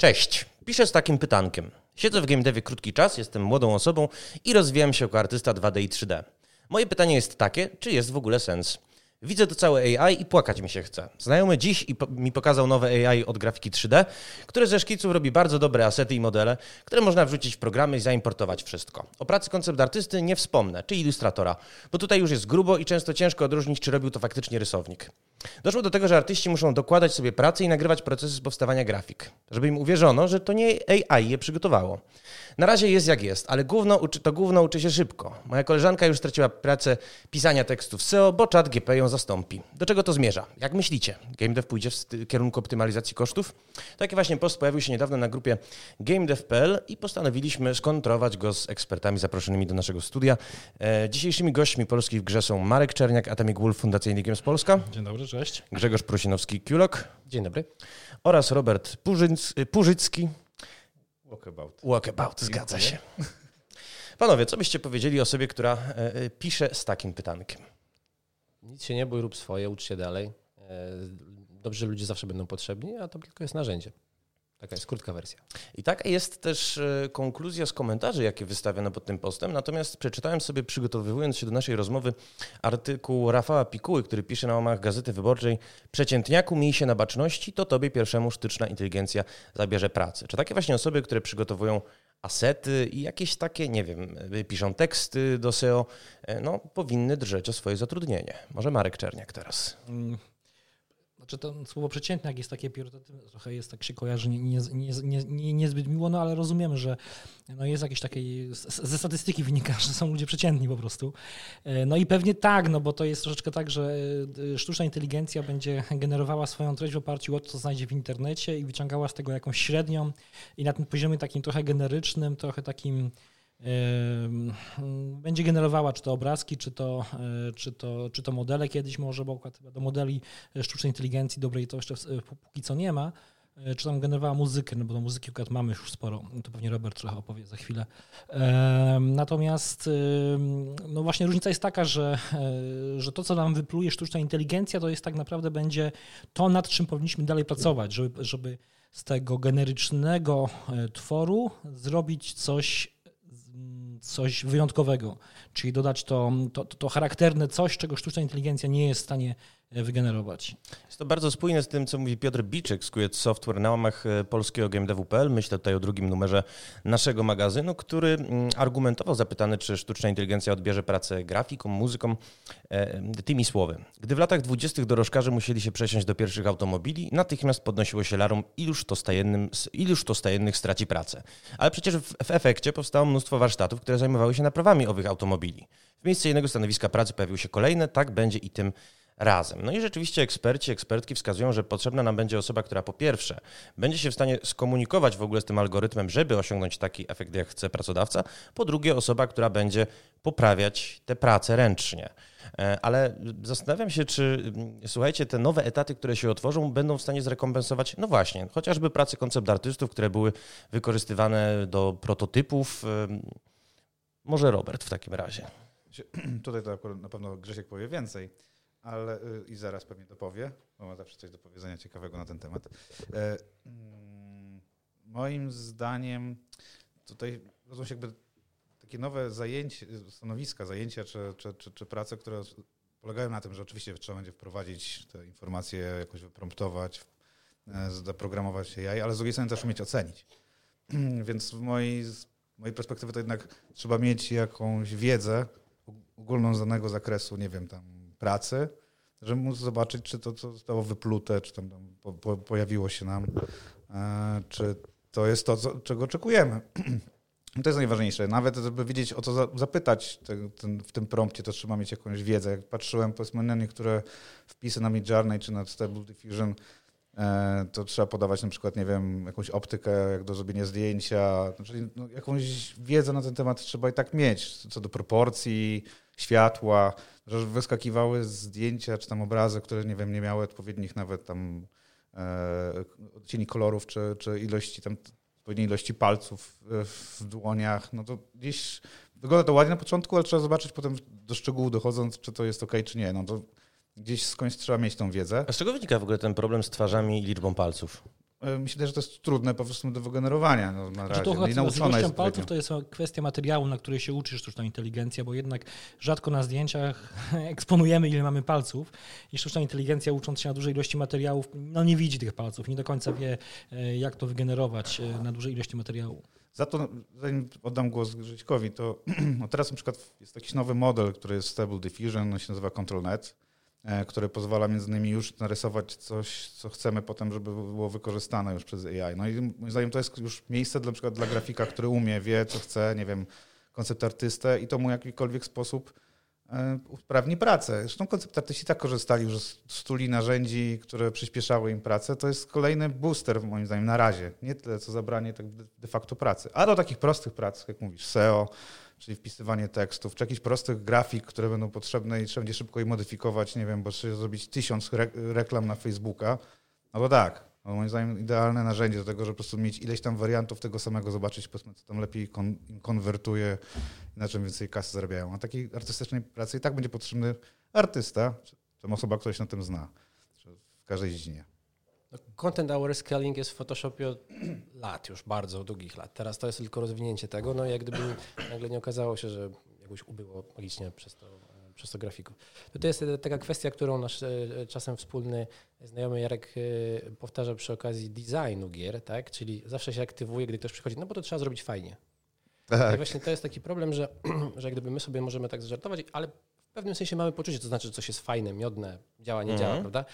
Cześć, piszę z takim pytankiem. Siedzę w game devie krótki czas, jestem młodą osobą i rozwijam się jako artysta 2D i 3D. Moje pytanie jest takie, czy jest w ogóle sens? Widzę to całe AI i płakać mi się chce. Znajomy dziś mi pokazał nowe AI od grafiki 3D, które ze szkiców robi bardzo dobre asety i modele, które można wrzucić w programy i zaimportować wszystko. O pracy koncept artysty nie wspomnę, czy ilustratora, bo tutaj już jest grubo i często ciężko odróżnić, czy robił to faktycznie rysownik. Doszło do tego, że artyści muszą dokładać sobie pracę i nagrywać procesy powstawania grafik, żeby im uwierzono, że to nie AI je przygotowało. Na razie jest jak jest, ale gówno uczy, to gówno uczy się szybko. Moja koleżanka już straciła pracę pisania tekstów SEO, bo czat GP ją zastąpi. Do czego to zmierza? Jak myślicie? GameDev pójdzie w kierunku optymalizacji kosztów? Taki właśnie post pojawił się niedawno na grupie GameDev.pl i postanowiliśmy skontrować go z ekspertami zaproszonymi do naszego studia. E, dzisiejszymi gośćmi Polski w grze są Marek Czerniak, Atomic Wolf, Fundacyjny Games Polska. Dzień dobry, cześć. Grzegorz Prusinowski, Kulok. Dzień dobry. Oraz Robert Purzyc, Purzycki. Walkabout. Walkabout, zgadza się. Panowie, co byście powiedzieli osobie, która e, e, pisze z takim pytankiem? Nic się nie bój, rób swoje, ucz się dalej. E, dobrze, ludzie zawsze będą potrzebni, a to tylko jest narzędzie. Taka jest krótka wersja. I taka jest też e, konkluzja z komentarzy, jakie wystawiano pod tym postem. Natomiast przeczytałem sobie, przygotowując się do naszej rozmowy, artykuł Rafała Pikuły, który pisze na łamach Gazety Wyborczej Przeciętniaku, miej się na baczności, to tobie pierwszemu sztuczna inteligencja zabierze pracę. Czy takie właśnie osoby, które przygotowują asety i jakieś takie, nie wiem, piszą teksty do SEO, e, no, powinny drżeć o swoje zatrudnienie. Może Marek Czerniak teraz. Znaczy to słowo przeciętne, jak jest takie priorytetywne, trochę jest tak się kojarzy nie, nie, nie, nie, niezbyt miło, no ale rozumiemy, że no jest jakieś takiej, ze statystyki wynika, że są ludzie przeciętni po prostu. E, no i pewnie tak, no bo to jest troszeczkę tak, że e, sztuczna inteligencja będzie generowała swoją treść w oparciu o to, co znajdzie w internecie i wyciągała z tego jakąś średnią i na tym poziomie takim trochę generycznym, trochę takim będzie generowała czy to obrazki, czy to, e, czy to, czy to modele kiedyś może, bo do modeli sztucznej inteligencji dobrej to jeszcze póki co nie ma, e, czy tam generowała muzykę, no bo do muzyki akurat mamy już sporo, to pewnie Robert trochę opowie za chwilę. Natomiast no właśnie różnica jest taka, że, e, że to, co nam wypluje sztuczna inteligencja, to jest tak naprawdę będzie to, nad czym powinniśmy dalej pracować, żeby, żeby z tego generycznego tworu zrobić coś coś wyjątkowego, czyli dodać to, to, to charakterne coś, czego sztuczna inteligencja nie jest w stanie wygenerować. Jest to bardzo spójne z tym, co mówi Piotr Biczek z Quiet Software na łamach e, polskiego GameDevu.pl. Myślę tutaj o drugim numerze naszego magazynu, który mm, argumentował zapytany, czy sztuczna inteligencja odbierze pracę grafikom, muzykom, e, tymi słowy. Gdy w latach dwudziestych dorożkarze musieli się przesiąść do pierwszych automobili, natychmiast podnosiło się larum, iluż to, stajennym, iluż to stajennych straci pracę. Ale przecież w, w efekcie powstało mnóstwo warsztatów, które zajmowały się naprawami owych automobili. W miejsce jednego stanowiska pracy pojawiły się kolejne, tak będzie i tym razem. No i rzeczywiście eksperci, ekspertki wskazują, że potrzebna nam będzie osoba, która po pierwsze będzie się w stanie skomunikować w ogóle z tym algorytmem, żeby osiągnąć taki efekt, jak chce pracodawca, po drugie osoba, która będzie poprawiać te prace ręcznie. E, ale zastanawiam się, czy słuchajcie, te nowe etaty, które się otworzą, będą w stanie zrekompensować, no właśnie, chociażby prace koncept artystów, które były wykorzystywane do prototypów. Może Robert w takim razie. Tutaj to na pewno Grzesiek powie więcej ale y, i zaraz pewnie dopowie, bo ma zawsze coś do powiedzenia ciekawego na ten temat. E, mm, moim zdaniem tutaj rodzą się jakby takie nowe zajęcia, stanowiska, zajęcia czy, czy, czy, czy prace, które polegają na tym, że oczywiście trzeba będzie wprowadzić te informacje, jakoś wypromptować, e, zaprogramować AI, ale z drugiej strony też umieć ocenić. Więc z mojej, z mojej perspektywy to jednak trzeba mieć jakąś wiedzę ogólną z danego zakresu, nie wiem, tam pracy, żeby móc zobaczyć, czy to, co zostało wyplute, czy tam, po, po, pojawiło się nam, e, czy to jest to, co, czego oczekujemy. To jest najważniejsze. Nawet, żeby wiedzieć, o co za, zapytać ten, ten, w tym prompcie, to trzeba mieć jakąś wiedzę. Jak patrzyłem, powiedzmy, na niektóre wpisy na Midjourney czy na Stable Diffusion, e, to trzeba podawać na przykład, nie wiem, jakąś optykę, jak do zrobienia zdjęcia, czyli no, jakąś wiedzę na ten temat trzeba i tak mieć, co do proporcji, światła, że wyskakiwały zdjęcia czy tam obrazy, które nie wiem, nie miały odpowiednich nawet tam e, cieni kolorów, czy, czy ilości tam odpowiedniej ilości palców w dłoniach, no to gdzieś wygląda to ładnie na początku, ale trzeba zobaczyć potem do szczegółu dochodząc, czy to jest ok, czy nie. No to gdzieś skądś trzeba mieć tą wiedzę. A z czego wynika w ogóle ten problem z twarzami i liczbą palców? E, myślę, że to jest trudne po prostu do wygenerowania no, na razie. to chyba z nauczona jest palców to jest kwestia materiału, na której się uczy sztuczna inteligencja, bo jednak rzadko na zdjęciach eksponujemy, ile mamy palców i sztuczna inteligencja ucząc się na dużej ilości materiałów, no nie widzi tych palców, nie do końca wie, e, jak to wygenerować e, na dużej ilości materiału. Za to, zanim oddam głos Grześkowi, to no teraz na przykład jest jakiś nowy model, który jest Stable Diffusion, on się nazywa ControlNet, e, który pozwala między innymi już narysować coś, co chcemy potem, żeby było wykorzystane już przez AI. No i moim zdaniem to jest już miejsce dla, przykład dla grafika, który umie, wie, co chce, nie wiem, koncept artystę i to mu w jakikolwiek sposób e, usprawni pracę. Zresztą koncept artyści tak korzystali już z stuli narzędzi, które przyspieszały im pracę. To jest kolejny booster, moim zdaniem, na razie. Nie tyle, co zabranie tak de facto pracy. A do takich prostych prac, jak mówisz, SEO, czyli wpisywanie tekstów, czy jakichś prostych grafik, które będą potrzebne i trzeba będzie szybko je modyfikować, nie wiem, bo trzeba zrobić tysiąc re reklam na Facebooka, no to tak, no moim zdaniem idealne narzędzie do tego, żeby po prostu mieć ileś tam wariantów tego samego, zobaczyć, powiedzmy, co tam lepiej kon konwertuje, na czym więcej kasy zarabiają. A takiej artystycznej pracy i tak będzie potrzebny artysta, czy tam osoba, która się na tym zna, w każdej dziedzinie. Content Hour Scaling jest w Photoshopie od lat, już bardzo długich lat. Teraz to jest tylko rozwinięcie tego. No i jak gdyby nagle nie okazało się, że jakoś ubyło magicznie przez to, e, przez to grafików. To, to jest e, taka kwestia, którą nasz e, czasem wspólny znajomy Jarek powtarza przy okazji designu gier, tak? Czyli zawsze się aktywuje, gdy ktoś przychodzi, no bo to trzeba zrobić fajnie. I Tak. właśnie to jest taki problem, że, że jak gdyby my sobie możemy tak zażartować, ale w pewnym sensie mamy poczucie, to znaczy, że coś jest fajne, miodne, działa, nie działa, Mhm. prawda?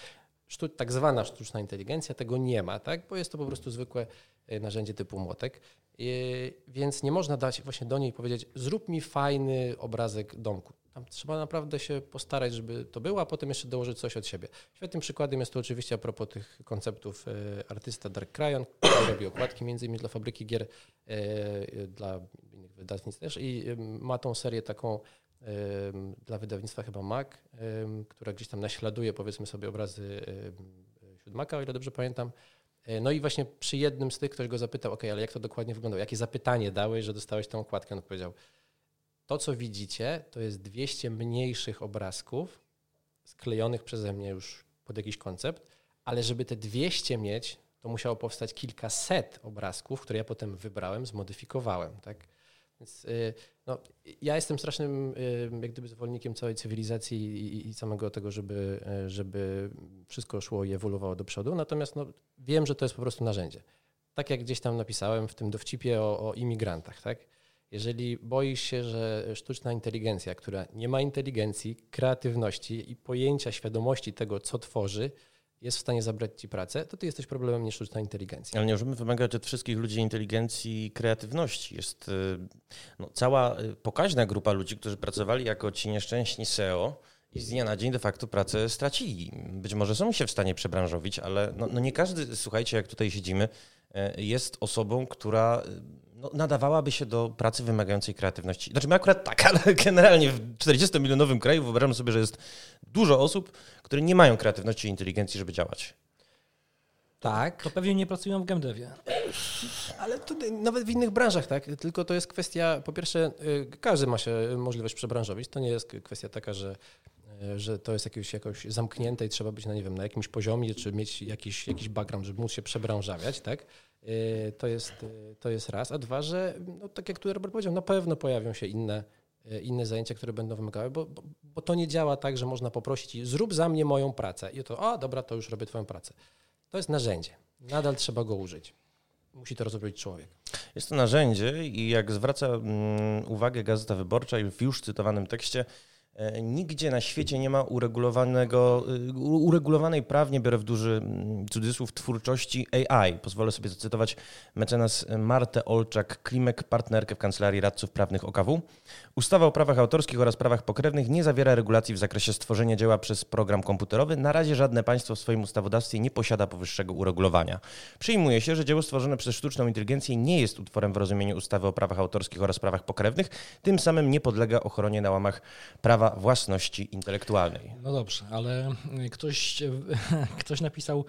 Sztu, tak zwana sztuczna inteligencja tego nie ma, tak? bo jest to po prostu zwykłe e, narzędzie typu młotek. I, więc nie można dać właśnie do niej powiedzieć, zrób mi fajny obrazek domku. Tam trzeba naprawdę się postarać, żeby to było, a potem jeszcze dołożyć coś od siebie. Świetnym przykładem jest to oczywiście a propos tych konceptów e, artysta Dark Cryon, który robi okładki między innymi dla fabryki gier, e, e, dla innych wydawnictw też i ma tą serię taką dla wydawnictwa chyba Mac, która gdzieś tam naśladuje powiedzmy sobie obrazy siódmaka, o ile dobrze pamiętam. E, No i właśnie przy jednym z tych ktoś go zapytał, ok, ale jak to dokładnie wyglądało? Jakie zapytanie dałeś, że dostałeś tę okładkę? On odpowiedział, to co widzicie, to jest 200 mniejszych obrazków sklejonych przeze mnie już pod jakiś koncept, ale żeby te 200 mieć, to musiało powstać kilkaset obrazków, które ja potem wybrałem, zmodyfikowałem. Tak? Więc y, no, ja jestem strasznym y, jak gdyby zwolennikiem całej cywilizacji i, i samego tego, żeby, y, żeby wszystko szło i ewoluowało do przodu. Natomiast no, wiem, że to jest po prostu narzędzie. Tak jak gdzieś tam napisałem w tym dowcipie o, o imigrantach, tak? Jeżeli boisz się, że sztuczna inteligencja, która nie ma inteligencji, kreatywności i pojęcia świadomości tego, co tworzy, jest w stanie zabrać ci pracę, to ty jesteś problemem nie sztuczna inteligencja. Ale nie możemy wymagać od wszystkich ludzi inteligencji i kreatywności. Jest y, no, cała y, pokaźna grupa ludzi, którzy pracowali jako ci nieszczęśni SEO i z dnia na dzień de facto pracę stracili. Być może są się w stanie przebranżowić, ale no, no nie każdy, słuchajcie, jak tutaj siedzimy, y, jest osobą, która no, nadawałaby się do pracy wymagającej kreatywności. Znaczy my akurat tak, ale generalnie w 40-milionowym kraju wyobrażam sobie, że jest dużo osób, które nie mają kreatywności i inteligencji, żeby działać. Tak, To pewnie nie pracują w GameDevie. ale to nawet w innych branżach, tak? Tylko to jest kwestia, po pierwsze, y, każdy ma się możliwość przebranżowić. To nie jest kwestia taka, że, że to jest jakieś, jakoś zamknięte i trzeba być na, nie wiem, na jakimś poziomie, czy mieć jakiś, jakiś background, żeby móc się przebranżawiać, tak? Y, To jest, y, to jest raz. A dwa, że no, tak jak tu Robert powiedział, na pewno pojawią się inne, inne zajęcia, które będą wymagały, bo, bo, bo to nie działa tak, że można poprosić zrób za mnie moją pracę. I to, a dobra, to już robię twoją pracę. To jest narzędzie. Nadal trzeba go użyć. Musi to rozumieć człowiek. Jest to narzędzie i jak zwraca mm, uwagę Gazeta Wyborcza i w już cytowanym tekście, e, nigdzie na świecie nie ma uregulowanego, y, uregulowanej prawnie, biorę w duży cudzysłów, twórczości AI. Pozwolę sobie zacytować mecenas Martę Olczak-Klimek, partnerkę w Kancelarii Radców Prawnych OKW. Ustawa o prawach autorskich oraz prawach pokrewnych nie zawiera regulacji w zakresie stworzenia dzieła przez program komputerowy. Na razie żadne państwo w swoim ustawodawstwie nie posiada powyższego uregulowania. Przyjmuje się, że dzieło stworzone przez sztuczną inteligencję nie jest utworem w rozumieniu ustawy o prawach autorskich oraz prawach pokrewnych, tym samym nie podlega ochronie na łamach prawa prawa własności intelektualnej. No dobrze, ale ktoś, ktoś napisał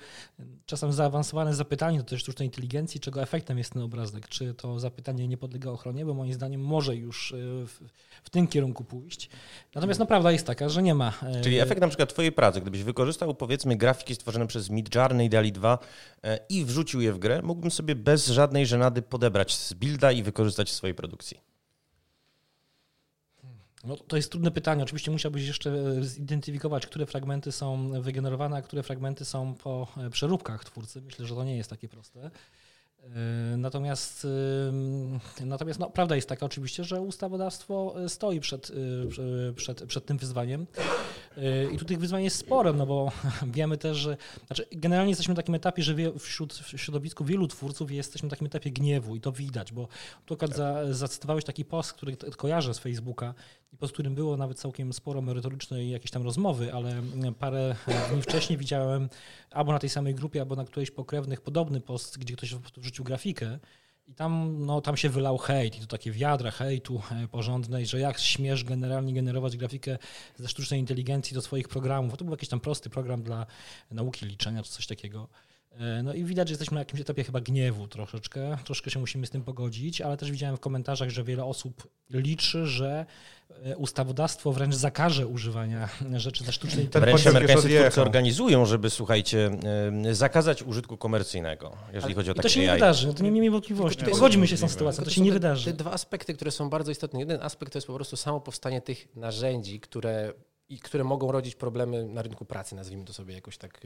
czasem zaawansowane zapytanie do tej sztucznej inteligencji, czego efektem jest ten obrazek. Czy to zapytanie nie podlega ochronie, bo moim zdaniem może już w, w tym kierunku pójść. Natomiast no, prawda jest taka, że nie ma. Czyli efekt na przykład twojej pracy, gdybyś wykorzystał powiedzmy grafiki stworzone przez Midjourney i DALI 2 i wrzucił je w grę, mógłbym sobie bez żadnej żenady podebrać z builda i wykorzystać w swojej produkcji. No, to jest trudne pytanie. Oczywiście musiałbyś jeszcze e, zidentyfikować, które fragmenty są wygenerowane, a które fragmenty są po e, przeróbkach twórcy. Myślę, że to nie jest takie proste. E, natomiast, natomiast no, prawda jest taka oczywiście, że ustawodawstwo stoi przed, przed, przed tym wyzwaniem. I tu tych wyzwań jest sporo, no bo wiemy też, że znaczy generalnie jesteśmy na takim etapie, że wśród w środowisku wielu twórców jesteśmy na takim etapie gniewu i to widać, bo tu akurat za, zacytowałeś taki post, który kojarzę z Facebooka, i pod którym było nawet całkiem sporo merytorycznej jakieś tam rozmowy, ale parę dni wcześniej widziałem albo na tej samej grupie, albo na którejś pokrewnych podobny post, gdzie ktoś wrzucił grafikę i tam, no, tam się wylał hejt i to takie wiadra hejtu e, porządnej, że jak śmiesz generalnie generować grafikę ze sztucznej inteligencji do swoich programów. To był jakiś tam prosty program dla nauki liczenia czy coś takiego. E, no i widać, że jesteśmy na jakimś etapie chyba gniewu troszeczkę. Troszkę się musimy z tym pogodzić, ale też widziałem w komentarzach, że wiele osób liczy, że e, ustawodawstwo wręcz zakaże używania rzeczy ze sztucznej inteligencji. Wręcz amerykańscy twórcy organizują, żeby, słuchajcie, e, zakazać użytku komercyjnego, jeżeli ale chodzi o takie To się nie wydarzy, no to nie miejmy wątpliwości. Pogodzimy się z tą sytuacją, to się nie wydarzy. Te dwa aspekty, które są bardzo istotne. Jeden aspekt to jest po prostu samo powstanie tych narzędzi, które i które mogą rodzić problemy na rynku pracy, nazwijmy to sobie jakoś tak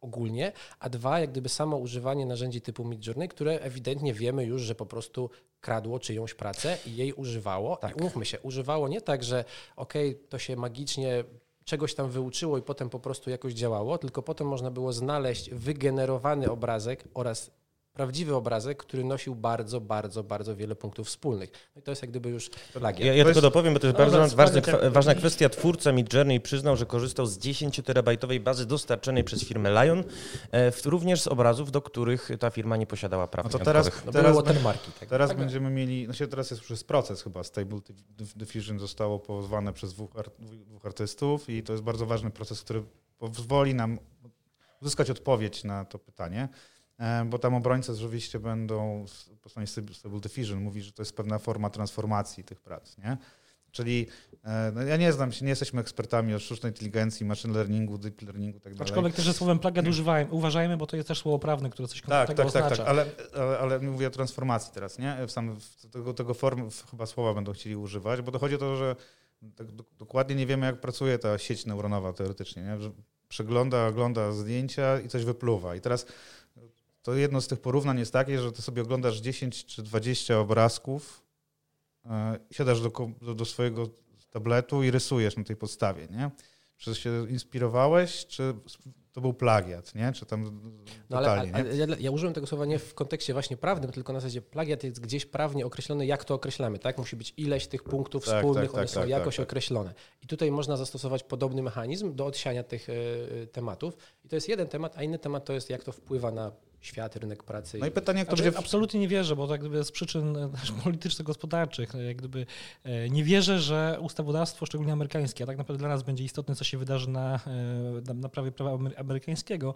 ogólnie, a dwa, jak gdyby samo używanie narzędzi typu Midjourney, które ewidentnie wiemy już, że po prostu kradło czyjąś pracę i jej używało. Tak. I umówmy się, używało nie tak, że okej, okay, to się magicznie czegoś tam wyuczyło i potem po prostu jakoś działało, tylko potem można było znaleźć wygenerowany obrazek oraz prawdziwy obrazek, który nosił bardzo, bardzo, bardzo wiele punktów wspólnych. No i to jest jak gdyby już plagiat. Ja, ja tylko dopowiem, bo to jest no, bardzo ważny, ważna kwestia. Twórca Midjourney przyznał, że korzystał z 10-terabajtowej bazy dostarczonej przez firmę Lion, e, również z obrazów, do których ta firma nie posiadała praw no to teraz, no teraz, watermarki, tak. teraz tak. będziemy mieli, no się teraz jest już proces chyba, Stable Diffusion zostało pozwane przez dwóch, dwóch artystów i to jest bardzo ważny proces, który pozwoli nam uzyskać odpowiedź na to pytanie. E, bo tam obrońcy rzeczywiście będą, po stronie Stable Diffusion mówi, że to jest pewna forma transformacji tych prac, nie? Czyli e, no ja nie znam się, nie jesteśmy ekspertami od sztucznej inteligencji, machine learningu, deep learningu i tak dalej. Aczkolwiek też słowem plagiat używajmy, uważajmy, bo to jest też słowo prawne, które coś tak, konkretnego tak, tak, oznacza. Tak, tak, ale, ale, ale mówię o transformacji teraz, nie? Sam, tego, tego form, chyba słowa będą chcieli używać, bo dochodzi o to, że tak dokładnie nie wiemy, jak pracuje ta sieć neuronowa teoretycznie, nie? Że przegląda, ogląda zdjęcia i coś wypluwa. I teraz to jedno z tych porównań jest takie, że ty sobie oglądasz 10 czy 20 obrazków, e, siadasz do, do, do swojego tabletu i rysujesz na tej podstawie, nie? Czy się inspirowałeś, czy to był plagiat, nie? Czy tam no ale, ale, ale ja, ja, użyłem tego słowa nie w kontekście właśnie prawnym, tylko na zasadzie plagiat jest gdzieś prawnie określony, jak to określamy, tak? Musi być ileś tych punktów tak, wspólnych, tak, one tak, są tak, jakoś tak, określone. I tutaj można zastosować podobny mechanizm do odsiania tych y, tematów. I to jest jeden temat, a inny temat to jest, jak to wpływa na świat, rynek pracy. No i pytanie, jak to znaczy, będzie... Absolutnie nie wierzę, bo tak gdyby z przyczyn e, polityczno-gospodarczych, jak gdyby e, nie wierzę, że ustawodawstwo, szczególnie amerykańskie, a tak naprawdę dla nas będzie istotne, co się wydarzy na, e, na, na prawie prawa amerykańskiego,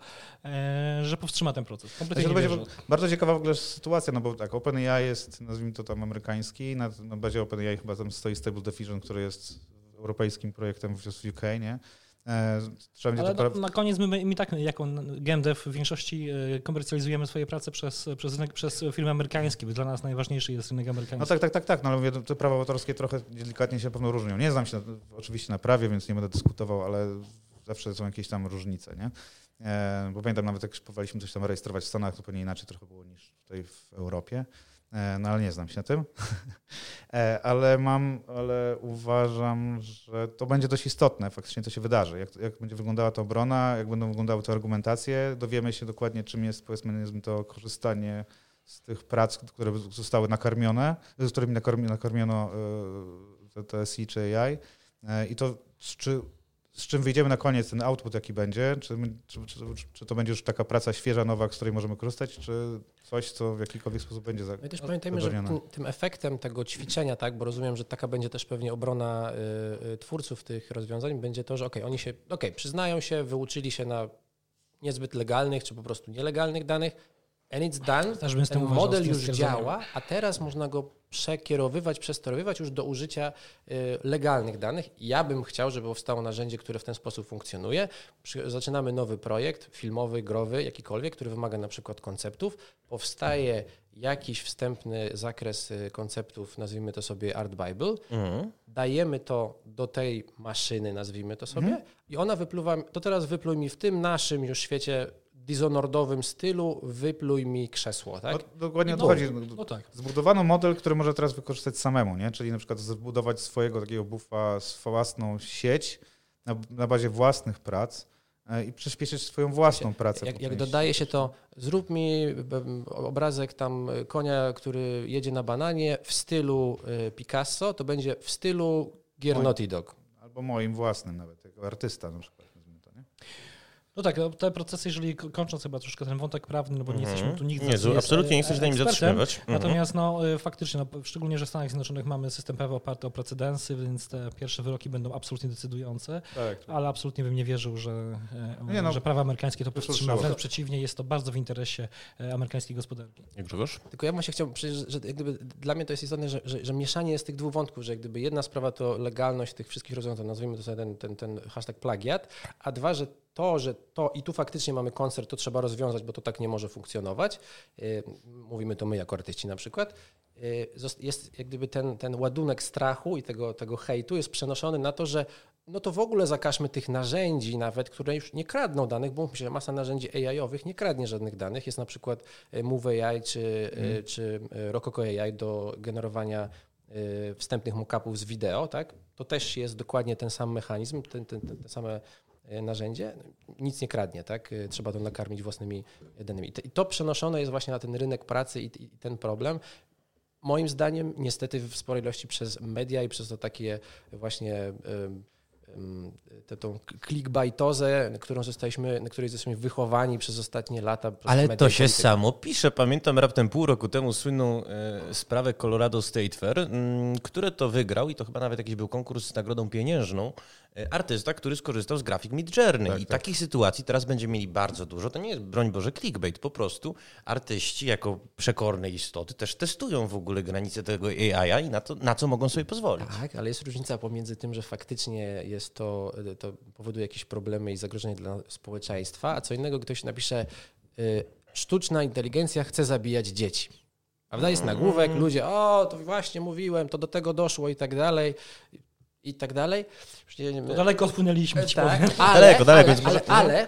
że powstrzyma ten proces. Kompletnie znaczy, to będzie bardzo ciekawa w ogóle sytuacja, no bo tak, OpenAI jest, nazwijmy to tam amerykański, na, na bazie OpenAI chyba tam stoi Stable Diffusion, który jest europejskim projektem w UK, nie? E, trzeba Ale to... na koniec my, my tak jako GameDev w większości e, komercjalizujemy swoje prace przez, przez, rynek, przez firmy amerykańskie, bo dla nas najważniejszy jest rynek amerykański. No tak, tak, tak, tak, no ale mówię, te prawa autorskie trochę delikatnie się pewno różnią. Nie znam się na, oczywiście na prawie, więc nie będę dyskutował, ale zawsze są jakieś tam różnice, nie? E, bo pamiętam nawet jak próbowaliśmy coś tam rejestrować w Stanach, to pewnie inaczej trochę było niż tutaj w Europie. E, no ale nie znam się na tym. E, ale mam, ale uważam, że to będzie dość istotne faktycznie, co się wydarzy. Jak, jak będzie wyglądała ta obrona, jak będą wyglądały te argumentacje, dowiemy się dokładnie, czym jest, powiedzmy, to korzystanie z tych prac, które zostały nakarmione, z którymi nakarmiono, e, TSI czy AI. I to, czy z czym wyjdziemy na koniec, ten output jaki będzie, czy, czy, czy, czy, to będzie już taka praca świeża, nowa, z której możemy korzystać, czy coś, co w jakikolwiek sposób będzie za, My też pamiętajmy, że tym, tym, efektem tego ćwiczenia, tak, bo rozumiem, że taka będzie też pewnie obrona y, y, twórców tych rozwiązań, będzie to, że ok, oni się, ok, przyznają się, wyuczyli się na niezbyt legalnych, czy po prostu nielegalnych danych, and it's done, Też ten model już działa, a teraz można go przekierowywać, przesterowywać już do użycia y, legalnych danych. Ja bym chciał, żeby powstało narzędzie, które w ten sposób funkcjonuje. Zaczynamy nowy projekt filmowy, growy, jakikolwiek, który wymaga na przykład konceptów. Powstaje jakiś wstępny zakres y, konceptów, nazwijmy to sobie Art Bible. Mhm. Dajemy to do tej maszyny, nazwijmy to sobie, mhm. i ona wypluwa, to teraz wypluj mi w tym naszym już świecie dishonoredowym stylu wypluj mi krzesło, tak? No, dokładnie o to no, chodzi. No tak. Zbudowano model, który może teraz wykorzystać samemu, nie? Czyli na przykład zbudować swojego takiego buffa, własną sieć na, na bazie własnych prac e, i przyspieszyć swoją własną pracę. Jak, jak dodaje się to, zrób mi obrazek tam konia, który jedzie na bananie w stylu e, Picasso, to będzie w stylu Gier. Albo moim własnym nawet, jako artysta na przykład. No tak, no te procesy, jeżeli kończąc chyba troszkę ten wątek prawny, no bo nie mm -hmm. jesteśmy tu nigdy. Nie, absolutnie nie chcesz na nim zatrzymywać. Mm -hmm. Natomiast no y, faktycznie, no, szczególnie, że w Stanach Zjednoczonych mamy system prawa oparty o precedensy, więc te pierwsze wyroki będą absolutnie decydujące, tak. ale absolutnie bym nie wierzył, że, e, nie, no, że prawo amerykańskie to powstrzyma. Wręcz przeciwnie, jest to bardzo w interesie e, amerykańskiej gospodarki. Jak Grzegorz? Tylko ja właśnie chciałbym, że gdyby, dla mnie to jest istotne, że, że, że mieszanie jest tych dwóch wątków, że gdyby jedna sprawa to legalność tych wszystkich rozwiązań, nazwijmy to sobie ten, ten, ten hashtag plagiat, a dwa, że to, że to i tu faktycznie mamy koncert, to trzeba rozwiązać, bo to tak nie może funkcjonować. Y, mówimy to my jako artyści na przykład. Y, jest jak gdyby ten, ten ładunek strachu i tego, tego hejtu jest przenoszony na to, że no to w ogóle zakażmy tych narzędzi nawet, które już nie kradną danych, bo myślę, że masa narzędzi AI-owych nie kradnie żadnych danych. Jest na przykład y, Move AI czy, hmm. czy Rococo AI do generowania wstępnych mockupów z wideo, tak? To też jest dokładnie ten sam mechanizm, ten, ten, te same narzędzie, nic nie kradnie, tak? E, trzeba to nakarmić własnymi danymi. I to przenoszone jest właśnie na ten rynek pracy i, ten problem. Moim zdaniem, niestety w sporej ilości przez media i przez to takie właśnie tę tą clickbaitozę, którą zostaliśmy, na której jesteśmy wychowani przez ostatnie lata. Ale to się samo pisze. Pamiętam raptem pół roku temu słynną e, sprawę Colorado State Fair, mm, które to wygrał i to chyba nawet jakiś był konkurs z nagrodą pieniężną E, artysta, który skorzystał z grafik Midjourney. Tak, I tak. takich sytuacji teraz będziemy mieli bardzo dużo. To nie jest, broń Boże, clickbait. Po prostu artyści jako przekorne istoty też testują w ogóle granice tego AI i na, to, na co mogą sobie pozwolić. Tak, ale jest różnica pomiędzy tym, że faktycznie jest to, to powoduje jakieś problemy i zagrożenie dla społeczeństwa, a co innego ktoś napisze y, sztuczna inteligencja chce zabijać dzieci. Prawda? Jest nagłówek, mm. ludzie, o, to właśnie mówiłem, to do tego doszło i tak dalej i tak dalej. To daleko odpłynęliśmy. Tak, ale, daleko, daleko. Ale, ale, ale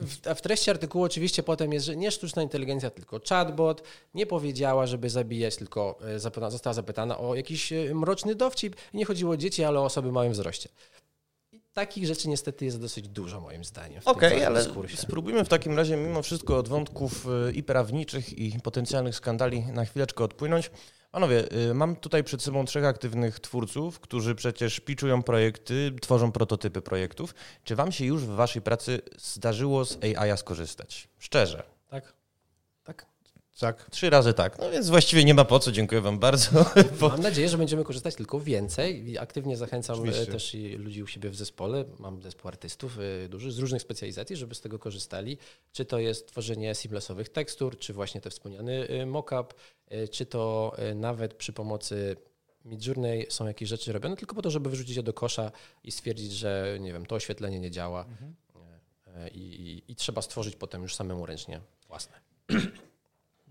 w, w, treści artykułu oczywiście potem jest, że nie sztuczna inteligencja, tylko chatbot nie powiedziała, żeby zabijać, tylko e, zapytana, została zapytana o jakiś e, mroczny dowcip. Nie chodziło o dzieci, ale o osoby w małym wzroście. I takich rzeczy niestety jest dosyć dużo moim zdaniem. Okej, okay, ale dyskursie. spróbujmy w takim razie mimo wszystko od wątków e, i prawniczych i potencjalnych skandali na chwileczkę odpłynąć. Panowie, y, mam tutaj przed sobą trzech aktywnych twórców, którzy przecież pitchują projekty, tworzą prototypy projektów. Czy wam się już w waszej pracy zdarzyło z AI skorzystać? Szczerze. Tak. Trzy razy tak. No więc właściwie nie ma po co, dziękuję Wam bardzo. Mam nadzieję, że będziemy korzystać tylko więcej i aktywnie zachęcam e, Oczywiście. też i ludzi u siebie w zespole. Mam zespół artystów e, duży z różnych specjalizacji, żeby z tego korzystali. Czy to jest tworzenie seamlessowych tekstur, czy właśnie ten wspomniany e, mockup, czy to nawet przy pomocy Midjourney są jakieś rzeczy robione tylko po to, żeby wyrzucić je do kosza i stwierdzić, że nie wiem, to oświetlenie nie działa mhm. i, i, i trzeba stworzyć potem już samemu ręcznie własne.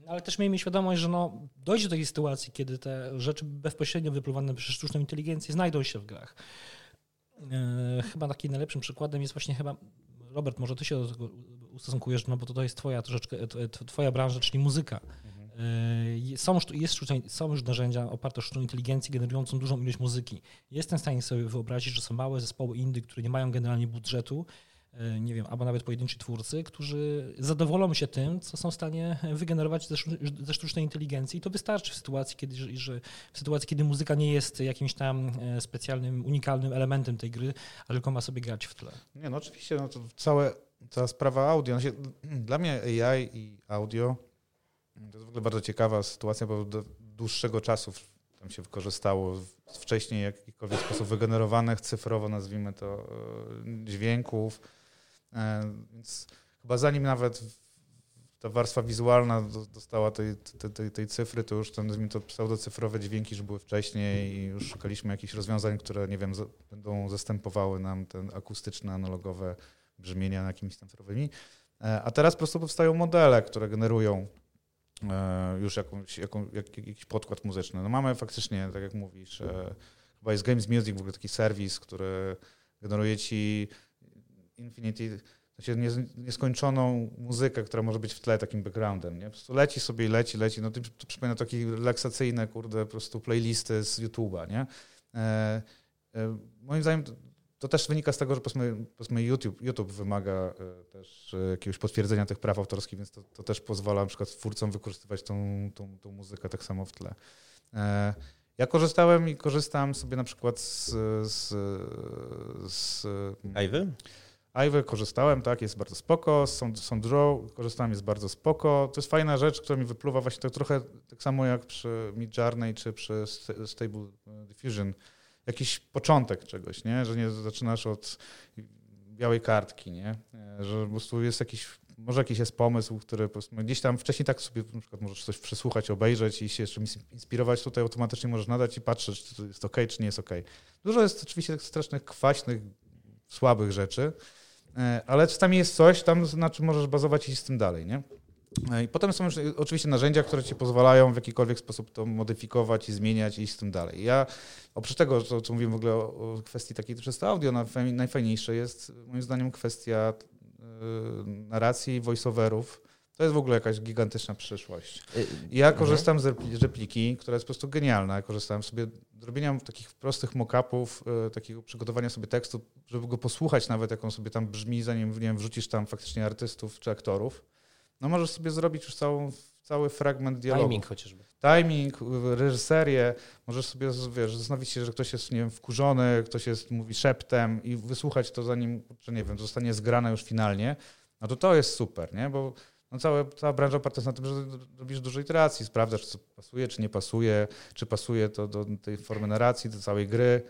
ale też miejmy świadomość, że no, dojdzie do takiej sytuacji, kiedy te rzeczy bezpośrednio wypływane przez sztuczną inteligencję znajdą się w grach. E, chyba takim najlepszym przykładem jest właśnie chyba, Robert, może ty się do tego ustosunkujesz, no bo to, to jest twoja troszeczkę, twoja branża, czyli muzyka. Są, jest są już narzędzia oparte o sztuczną inteligencję generującą dużą ilość muzyki. Jestem w stanie sobie wyobrazić, że są małe zespoły indy, które nie mają generalnie budżetu, nie wiem, albo nawet pojedynczy twórcy, którzy zadowolą się tym, co są w stanie wygenerować ze, ze sztucznej inteligencji. I to wystarczy w sytuacji, kiedy, że, w sytuacji, kiedy muzyka nie jest jakimś tam e, specjalnym, unikalnym elementem tej gry, a tylko ma sobie grać w tle. Nie, no oczywiście, no to całe, cała sprawa audio. No się, dla mnie AI i audio to jest w ogóle bardzo ciekawa sytuacja, bo do dłuższego czasu tam się wykorzystało wcześniej w jakikolwiek sposób wygenerowanych cyfrowo, nazwijmy to, e, dźwięków. E, więc chyba zanim nawet ta warstwa wizualna dostała tej, tej, tej cyfry, to już ten, to pseudocyfrowe dźwięki już były wcześniej i już szukaliśmy jakichś rozwiązań, które, nie wiem, będą zastępowały nam te akustyczne, analogowe brzmienia jakimiś tam cyfrowymi. E, a teraz po prostu powstają modele, które generują E, już jakąś, jaką, jak, jakiś podkład muzyczny. No mamy faktycznie, tak jak mówisz, chyba jest Games Music, w ogóle taki serwis, który generuje ci infinity, znaczy nieskończoną muzykę, która może być w tle takim backgroundem, nie? Po prostu leci sobie i leci, leci, no to, to przypomina takie relaksacyjne, kurde, po prostu playlisty z YouTube'a, nie? E, e, moim zdaniem to też wynika z tego, że powiedzmy, powiedzmy YouTube, YouTube wymaga e, też e, jakiegoś potwierdzenia tych praw autorskich, więc to, to też pozwala na przykład twórcom wykorzystywać tą, tą, tą muzykę tak samo w tle. E, ja korzystałem i korzystam sobie na przykład z... z, z Ivy? Ivy korzystałem, tak, jest bardzo spoko, Sound Draw korzystałem, jest bardzo spoko. To jest fajna rzecz, która mi wypluwa właśnie tak trochę tak samo jak przy Midjourney czy przy Stable Diffusion jakiś początek czegoś, nie? Że nie zaczynasz od białej kartki, nie? Że po prostu jest jakiś, może jakiś jest pomysł, który po prostu gdzieś tam wcześniej tak sobie na przykład możesz coś przesłuchać, obejrzeć i się jeszcze inspirować, tutaj automatycznie możesz nadać i patrzeć, czy to jest ok, czy nie jest ok. Dużo jest oczywiście tak strasznych, kwaśnych, słabych rzeczy, e, ale czasami jest coś tam, na czym możesz bazować i iść z tym dalej, nie? E, I potem są już oczywiście narzędzia, które ci pozwalają w jakikolwiek sposób to modyfikować i zmieniać i iść z tym dalej. Ja oprócz tego, co, co mówimy w ogóle o, kwestii takiej czysto audio, najfajniejsze jest moim zdaniem kwestia narracji voiceoverów. To jest w ogóle jakaś gigantyczna przyszłość. Y, ja mhm. korzystam z repliki, która jest po prostu genialna. Ja korzystałem sobie z robienia takich prostych mock-upów, yy, takiego przygotowania sobie tekstu, żeby go posłuchać nawet, jak on sobie tam brzmi, zanim nie wiem, wrzucisz tam faktycznie artystów czy aktorów no możesz sobie zrobić już całą, cały fragment dialogu. Timing chociażby. Timing, reżyserię, możesz sobie wiesz, zastanowić się, że ktoś jest nie wiem, wkurzony, ktoś jest, mówi szeptem i wysłuchać to zanim, czy nie wiem, zostanie zgrane już finalnie, no to to jest super, nie? Bo no całe, cała branża oparta jest na tym, że robisz dużo iteracji, sprawdzasz, co pasuje, czy nie pasuje, czy pasuje to do tej formy narracji, do całej gry,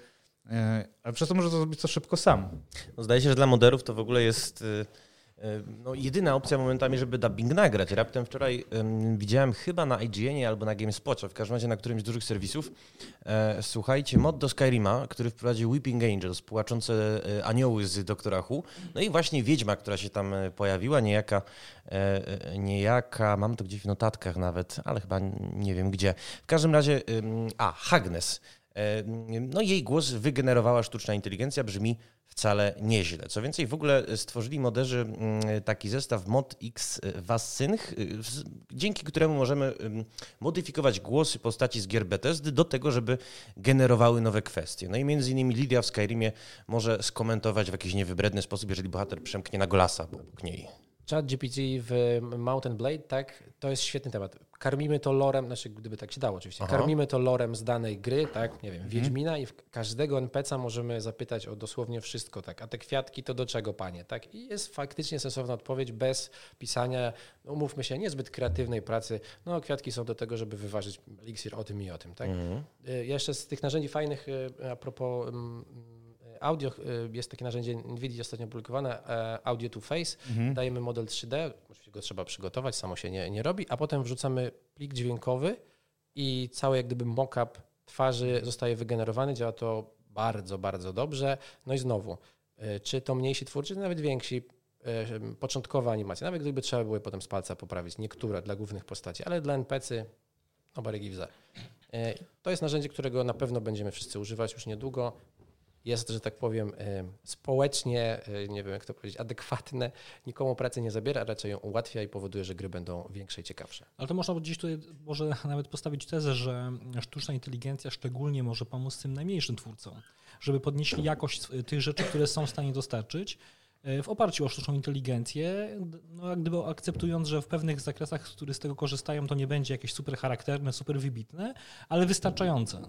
e, ale przez to możesz to zrobić to szybko sam. No zdaje się, że dla moderów to w ogóle jest y, no, jedyna opcja momentami, żeby dubbing nagrać. Raptem wczoraj um, widziałem chyba na IGN albo na GameSpocie, w każdym razie na którymś z dużych serwisów. E, słuchajcie, mod do Skyrima, który wprowadził Weeping Angels, płaczące e, anioły z Doktora Who. No i właśnie Wiedźma, która się tam e, pojawiła, niejaka, e, niejaka, mam to gdzieś w notatkach nawet, ale chyba nie wiem gdzie. W każdym razie, a, Hagnes. No jej głos wygenerowała sztuczna inteligencja, brzmi wcale nieźle. Co więcej, w ogóle stworzyli moderzy mm, taki zestaw Mod X Wassynch, dzięki któremu możemy modyfikować głosy postaci z gier Bethesdy do tego, żeby generowały nowe kwestie. No i między innymi Lidia w Skyrimie może skomentować w jakiś niewybredny sposób, jeżeli bohater przemknie na golasa obok niej. Chat GPT w Mountain Blade, tak, to jest świetny temat. Karmimy to lorem, znaczy gdyby tak się dało oczywiście, Aha. karmimy to lorem z danej gry, tak, nie wiem, mhm. Wiedźmina i każdego NPC'a możemy zapytać o dosłownie wszystko, tak, a te kwiatki to do czego, panie, tak, i jest faktycznie sensowna odpowiedź bez pisania, no, umówmy się, niezbyt kreatywnej pracy, no kwiatki są do tego, żeby wyważyć eliksir o tym i o tym, tak. Mhm. Y, jeszcze z tych narzędzi fajnych y, a propos mm, audio, y, jest takie narzędzie NVIDIA ostatnio publikowane, e, Audio to Face. Mhm. Dajemy model 3D, oczywiście go trzeba przygotować, samo się nie, nie robi, a potem wrzucamy plik dźwiękowy i cały jak gdyby mock-up twarzy zostaje wygenerowany. Działa to bardzo, bardzo dobrze. No i znowu, y, czy to mniejsi twórcy, czy nawet więksi, początkowe animacje, nawet gdyby trzeba było potem z palca poprawić, niektóre dla głównych postaci, ale dla NPC nobody gives a. To jest narzędzie, którego na pewno będziemy wszyscy używać już niedługo jest, że tak powiem, społecznie, e, nie wiem jak to powiedzieć, adekwatne, nikomu pracy nie zabiera, raczej ją ułatwia i powoduje, że gry będą większe i ciekawsze. Ale to można gdzieś tutaj może nawet postawić tezę, że sztuczna inteligencja szczególnie może pomóc tym najmniejszym twórcom, żeby podnieśli jakość tych rzeczy, które są w stanie dostarczyć, e, w oparciu o sztuczną inteligencję, no jak gdyby akceptując, że w pewnych zakresach, które z tego korzystają, to nie będzie jakieś super charakterne, super wybitne, ale wystarczające.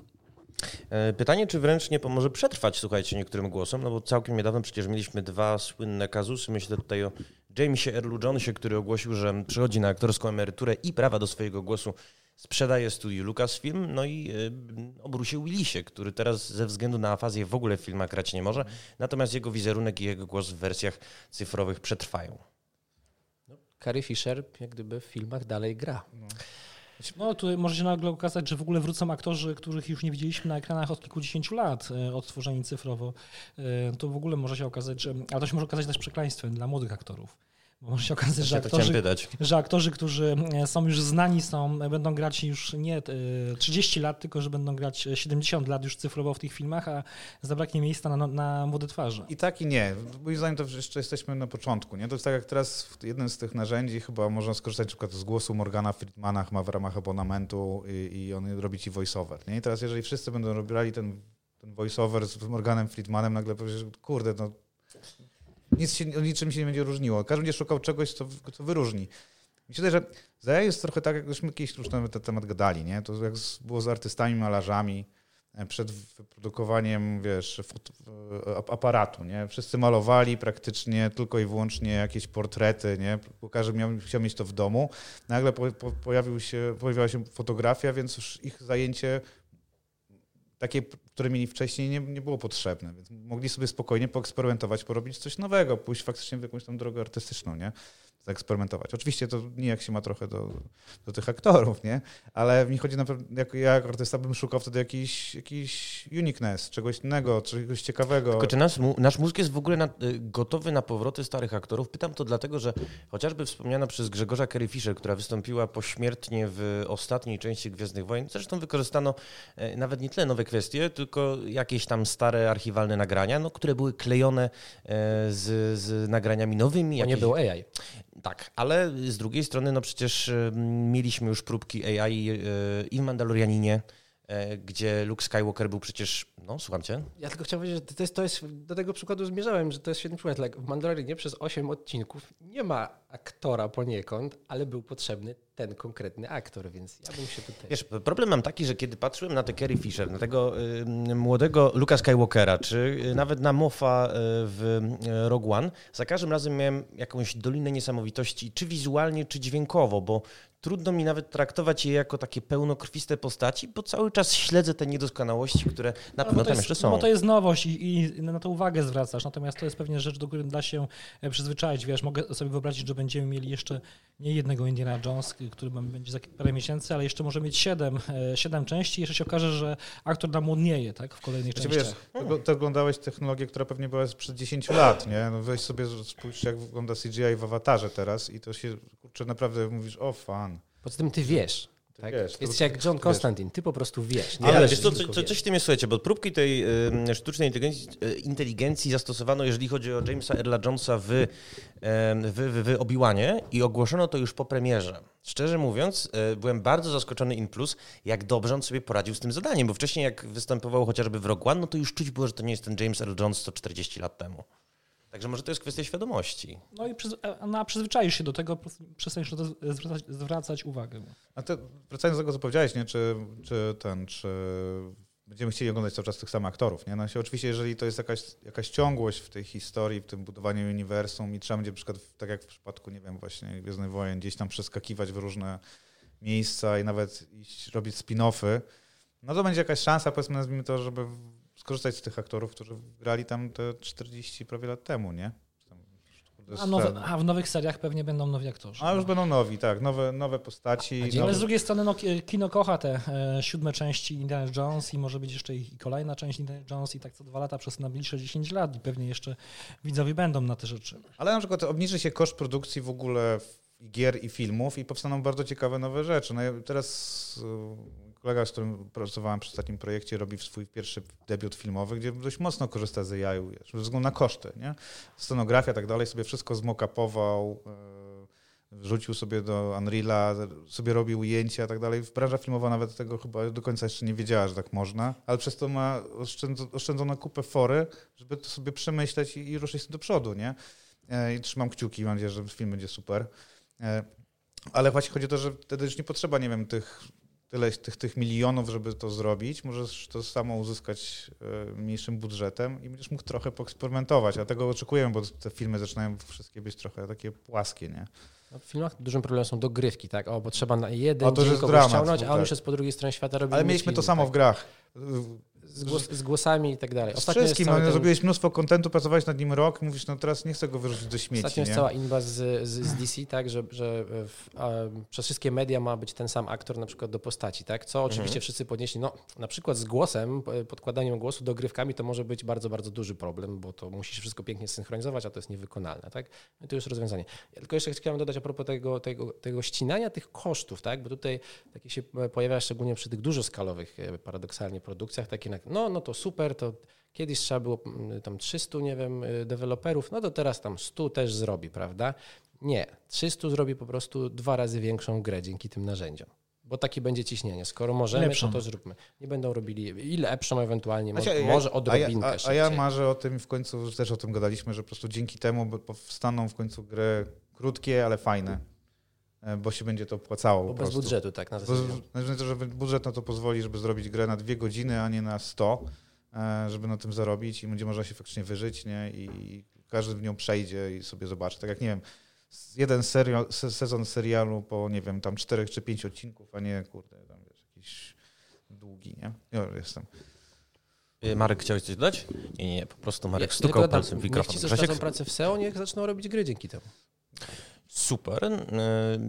E, pytanie, czy wręcz nie pomoże przetrwać, słuchajcie, niektórym głosom, no bo całkiem niedawno przecież mieliśmy dwa słynne kazusy. Myślę tutaj o Jamesie Earlu Jonesie, który ogłosił, że przychodzi na aktorską emeryturę i prawa do swojego głosu sprzedaje studiu Lucasfilm, no i y, o Bruce'ie Willisie, który teraz ze względu na afazję w ogóle w filmach grać nie może, natomiast jego wizerunek i jego głos w wersjach cyfrowych przetrwają. No, Carrie Fisher jak gdyby w filmach dalej gra. No. No, tu może się nagle okazać, że w ogóle wrócą aktorzy, których już nie widzieliśmy na ekranach od kilkudziesięciu lat, e, odtworzeni cyfrowo. E, to w ogóle może się okazać, że. Ale to się może okazać też przekleństwem dla młodych aktorów. Bo może się okazać, że aktorzy, że aktorzy, którzy e, są już znani, są, będą grać już nie 30 lat, tylko że będą grać 70 lat już cyfrowo w tych filmach, a zabraknie miejsca na, na młode twarze. I tak i nie. Moim zdaniem to jeszcze jesteśmy na początku. Nie? To jest tak jak teraz jednym z tych narzędzi chyba można skorzystać na przykład z głosu Morgana Friedmana ma w ramach abonamentu i, i on robi ci voiceover. Nie? I teraz jeżeli wszyscy będą robili ten, ten voiceover z Morganem Friedmanem, nagle powiesz, kurde, no nic się, niczym się nie będzie różniło. Każdy będzie szukał czegoś, co, co wyróżni. Myślę, że za jest trochę tak, jak już my kiedyś już na ten temat gadali, nie? To jak było z artystami, malarzami, e, przed wyprodukowaniem, wiesz, aparatu, nie? Wszyscy malowali praktycznie tylko i wyłącznie jakieś portrety, nie? Każdy miał, chciał mieć to w domu. Nagle po, po, pojawił się, pojawiła się fotografia, więc już ich zajęcie takie, które mieli wcześniej, nie, nie było potrzebne, więc mogli sobie spokojnie poeksperymentować, porobić coś nowego, pójść faktycznie w jakąś tam drogę artystyczną, nie? Zaeksperymentować. Oczywiście to nie jak się ma trochę do, do tych aktorów, nie? Ale mi chodzi na pewno, jak ja jako artysta bym szukał wtedy jakiś, jakiś uniqueness, czegoś innego, czegoś ciekawego. Tylko czy nasz, nasz mózg jest w ogóle na, y, gotowy na powroty starych aktorów? Pytam to dlatego, że chociażby wspomniana przez Grzegorza Kerry Fisher, która wystąpiła pośmiertnie w ostatniej części Gwiezdnych Wojen, zresztą wykorzystano e, nawet nie tyle nowe kwestie, tylko jakieś tam stare archiwalne nagrania, no, które były klejone e, z, z nagraniami nowymi. Bo jakieś... nie było AI. Tak, ale z drugiej strony, no przecież mieliśmy już próbki AI e, i w Mandalorianinie, e, gdzie Luke Skywalker był przecież, no słucham cię. Ja tylko chciałem powiedzieć, że to jest, to jest, do tego przykładu zmierzałem, że to jest świetny przykład. W Mandalorianie przez 8 odcinków nie ma aktora poniekąd, ale był potrzebny ten konkretny aktor, więc ja bym się tutaj... Wiesz, problem mam taki, że kiedy patrzyłem na tę Carrie Fisher, na tego y, młodego Luka Skywalkera, czy y, nawet na Moffa y, w y, Rogue One, za każdym razem miałem jakąś dolinę niesamowitości, czy wizualnie, czy dźwiękowo, bo trudno mi nawet traktować je jako takie pełnokrwiste postaci, bo cały czas śledzę te niedoskonałości, które na no, tam jest. Bo to jest nowość i, i, na to uwagę zwracasz, natomiast to jest pewnie rzecz, do której da się e, przyzwyczaić. Wiesz, mogę sobie wyobrazić, że będziemy mieli jeszcze nie jednego Indiana Jones, który będzie za parę miesięcy, ale jeszcze może mieć siedem, e, siedem części i jeszcze się okaże, że aktor nam młodnieje tak, w kolejnych znaczy, częściach. Wiesz, to oglądałeś technologię, która pewnie była przed 10 lat, nie? No weź sobie, spójrz jak wygląda CGI w awatarze teraz i to się, kurczę, naprawdę mówisz, o fan. Poza tym ty wiesz, tak? Wiesz, Jesteś jak John Constantine, ty po prostu wiesz. Nie Ale wiesz, co, co, coś w tym jest, słuchajcie, bo próbki tej y, sztucznej inteligencji, y, inteligencji, zastosowano, jeżeli chodzi o Jamesa Erla Jonesa w, y, w, w, w Obi-Wanie i ogłoszono to już po premierze. Szczerze mówiąc, y, byłem bardzo zaskoczony in plus, jak dobrze on sobie poradził z tym zadaniem, bo wcześniej jak występował chociażby w Rogue One, no to już czuć było, że to nie jest ten James Earl Jones 140 lat temu. Także może to jest kwestia świadomości. No i przyz, no, przyzwyczaisz się do tego, przestaniesz na to zwracać, zwracać uwagę. A ty, wracając do tego, co powiedziałeś, nie? Czy, czy ten, czy będziemy chcieli oglądać cały czas tych samych aktorów, nie? No się oczywiście, jeżeli to jest jakaś, jakaś ciągłość w tej historii, w tym budowaniu uniwersum i trzeba będzie na przykład, tak jak w przypadku, nie wiem, właśnie Gwiezdnych Wojen, gdzieś tam przeskakiwać w różne miejsca i nawet iść robić spin-offy, no to będzie jakaś szansa, powiedzmy, nazwijmy to, żeby skorzystać z tych aktorów, którzy grali tam te 40 prawie lat temu, nie? A, nowe, a, w nowych seriach pewnie będą nowi aktorzy. A już będą nowi, tak, nowe, nowe postaci. Ale nowe... z drugiej strony no, kino kocha te e, siódme części Indiana Jones i może być jeszcze i kolejna część Indiana Jones i tak co dwa lata przez najbliższe 10 lat i pewnie jeszcze widzowie będą na te rzeczy. Ale na przykład obniży się koszt produkcji w ogóle gier i filmów i powstaną bardzo ciekawe nowe rzeczy. No teraz kolega, z którym pracowałem przy takim projekcie, robi swój pierwszy debiut filmowy, gdzie dość mocno korzysta z AI, ze względu na koszty, nie? Scenografia i tak dalej, sobie wszystko zmokapował, wrzucił sobie do Unreala, sobie robił ujęcia i tak dalej. Branża filmowa nawet tego chyba do końca jeszcze nie wiedziała, że tak można, ale przez to ma oszczędzono kupę fory, żeby to sobie przemyśleć i, i ruszyć do przodu, nie? E, I trzymam kciuki, mam nadzieję, że film będzie super. E, ale właśnie chodzi o to, że wtedy już nie potrzeba, nie wiem, tych tyle tych, tych milionów, żeby to zrobić, możesz to samo uzyskać e, mniejszym budżetem i będziesz mógł trochę poeksperymentować. A tego oczekujemy, bo te filmy zaczynają wszystkie być trochę takie płaskie, nie? No w filmach dużym problemem są dogrywki, tak? O, bo trzeba na jeden o, to dzień kogoś ściągnąć, a on już jest po drugiej stronie świata robi Ale mieliśmy to samo tak? w grach. Z, głos, z głosami i tak dalej. Z Ostatnio jest wszystkim, no, ten- zrobiłeś mnóstwo kontentu, pracowałeś nad nim rok, mówisz, no teraz nie chcę go wyrzucić do śmieci, Ostatnio jest nie? cała inba z, z, z DC, tak, że, że w, a, przez wszystkie media ma być ten sam aktor na przykład do postaci, tak, co oczywiście Mhm. wszyscy podnieśli, no na przykład z głosem, podkładaniem głosu, dogrywkami to może być bardzo, bardzo duży problem, bo to musi się wszystko pięknie synchronizować, a to jest niewykonalne, tak, no i to już rozwiązanie. Ja tylko jeszcze chciałem dodać a propos tego, tego, tego ścinania tych kosztów, tak, bo tutaj takie się pojawia szczególnie przy tych dużoskalowych e, paradoksalnie produkcjach, takie na- no, no to super, to Kiedyś trzeba było mm, tam 300, nie wiem, y, deweloperów, no to teraz tam 100 też zrobi, prawda? Nie, 300 zrobi po prostu dwa razy większą grę dzięki tym narzędziom. Bo takie będzie ciśnienie. Skoro możemy, Lepszą. to to zróbmy. Nie będą robili, i lepszą ewentualnie, Znaczy, może, ja- może a, odrobinkę ja, a, a ja marzę o tym i w końcu też o tym gadaliśmy, że po prostu dzięki temu powstaną w końcu gry krótkie, ale fajne, bo się będzie to opłacało Bo po bez prostu. budżetu, tak, na Bo, zasadzie. znaczy, to, że budżet na to pozwoli, żeby zrobić grę na dwie godziny, a nie na 100, e, żeby na tym zarobić i będzie można się faktycznie wyżyć, nie? I każdy w nią przejdzie i sobie zobaczy. Tak jak, nie wiem, jeden serial, se- sezon serialu po, nie wiem, tam czterech czy pięć odcinków, a nie, kurde, tam wiesz, jakiś długi, nie? Ja jestem. Y, Marek, chciałeś coś dodać? Nie, nie, po prostu Marek Ja- stukał palcem w Niech mikrofon. ci, stracą pracę w SEO, niech zaczną robić gry dzięki temu. Super. Y,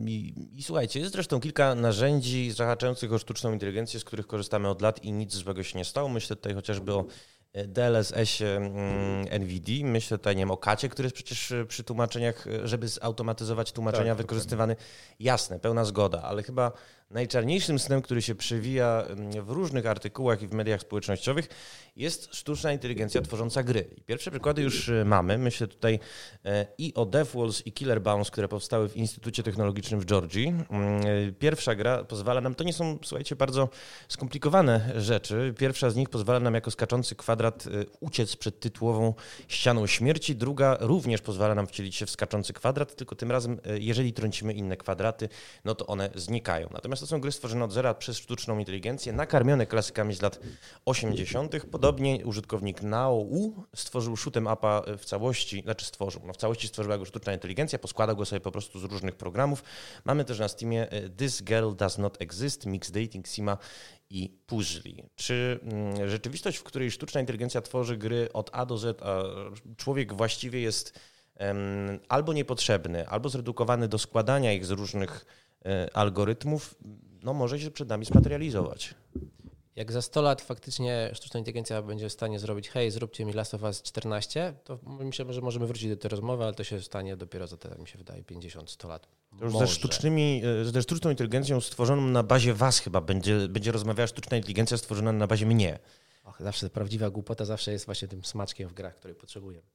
I, I słuchajcie, jest zresztą kilka narzędzi zahaczających o sztuczną inteligencję, z których korzystamy od lat i nic złego się nie stało. Myślę tutaj chociażby o e, DLSS-ie mm, NVD. Myślę tutaj, nie wiem, o kacie, który jest przecież e, przy tłumaczeniach, e, żeby zautomatyzować tłumaczenia, Tak, wykorzystywany. Jasne, pełna zgoda, ale chyba najczarniejszym snem, który się przewija mm, w różnych artykułach i w mediach społecznościowych, jest sztuczna inteligencja tworząca gry. I pierwsze przykłady już e, mamy. Myślę tutaj e, i o DevWalls i Killer Bounce, które powstały w Instytucie Technologicznym w Georgii. Mm, e, Pierwsza gra pozwala nam, to nie są, słuchajcie, bardzo skomplikowane rzeczy. Pierwsza z nich pozwala nam jako skaczący kwadrat uciec przed tytułową ścianą śmierci. Druga również pozwala nam wcielić się w skaczący kwadrat, tylko tym razem, jeżeli trącimy inne kwadraty, no to one znikają. Natomiast to są gry stworzone od zera przez sztuczną inteligencję, nakarmione klasykami z lat 80. Podobnie użytkownik NaoU stworzył shoot'em upa w całości, znaczy stworzył, no w całości stworzyła go sztuczna inteligencja, poskładał go sobie po prostu z różnych programów. Mamy też na Steamie e, This Girl Does Not Exist, Mix Dating, Sima i Puzzli. Czy mm, rzeczywistość, w której sztuczna inteligencja tworzy gry od A do Z, a człowiek właściwie jest albo niepotrzebny, albo zredukowany do składania ich z różnych algorytmów, no może się przed nami zmaterializować. Jak za 100 lat faktycznie sztuczna inteligencja będzie w stanie zrobić hej, zróbcie mi Last of Us 14, to myślę, że możemy wrócić do tej rozmowy, ale to się stanie dopiero za te, mi się wydaje, 50-100 lat. Już Może. ze, sztucznymi, e, ze sztuczną inteligencją stworzoną na bazie was chyba będzie, będzie rozmawiała sztuczna inteligencja stworzona na bazie mnie. Och, zawsze prawdziwa głupota zawsze jest właśnie tym smaczkiem w grach, który potrzebujemy.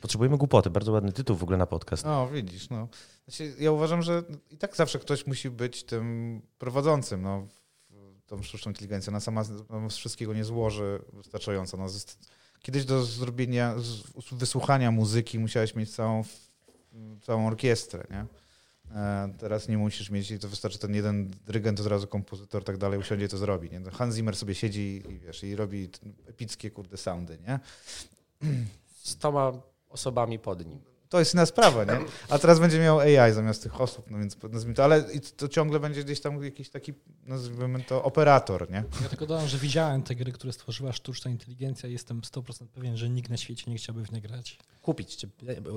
Potrzebujemy głupoty, bardzo ładny tytuł w ogóle na podcast. No, widzisz, no. Znaczy, ja uważam, że i tak zawsze ktoś musi być tym prowadzącym, no, tą sztuczną inteligencję. Ona sama z- no, z wszystkiego nie złoży wystarczająco. No, kiedyś do zrobienia, z- wysłuchania muzyki musiałeś mieć całą, całą orkiestrę, nie? E, Teraz nie musisz mieć, i to wystarczy ten jeden dyrygent, od razu kompozytor, tak dalej, usiądzie i to zrobi. Nie? Hans Zimmer sobie siedzi i, wiesz, i robi epickie, kurde, soundy, nie? Z toma osobami pod nim. To jest inna sprawa, nie? A teraz będzie miał AI zamiast tych osób, no więc nazwijmy to, ale to ciągle będzie gdzieś tam jakiś taki, nazwijmy to, operator, nie? Ja tylko dodam, że widziałem te gry, które stworzyła sztuczna inteligencja i jestem 100% pewien, że nikt na świecie nie chciałby w nie grać. Kupić, czy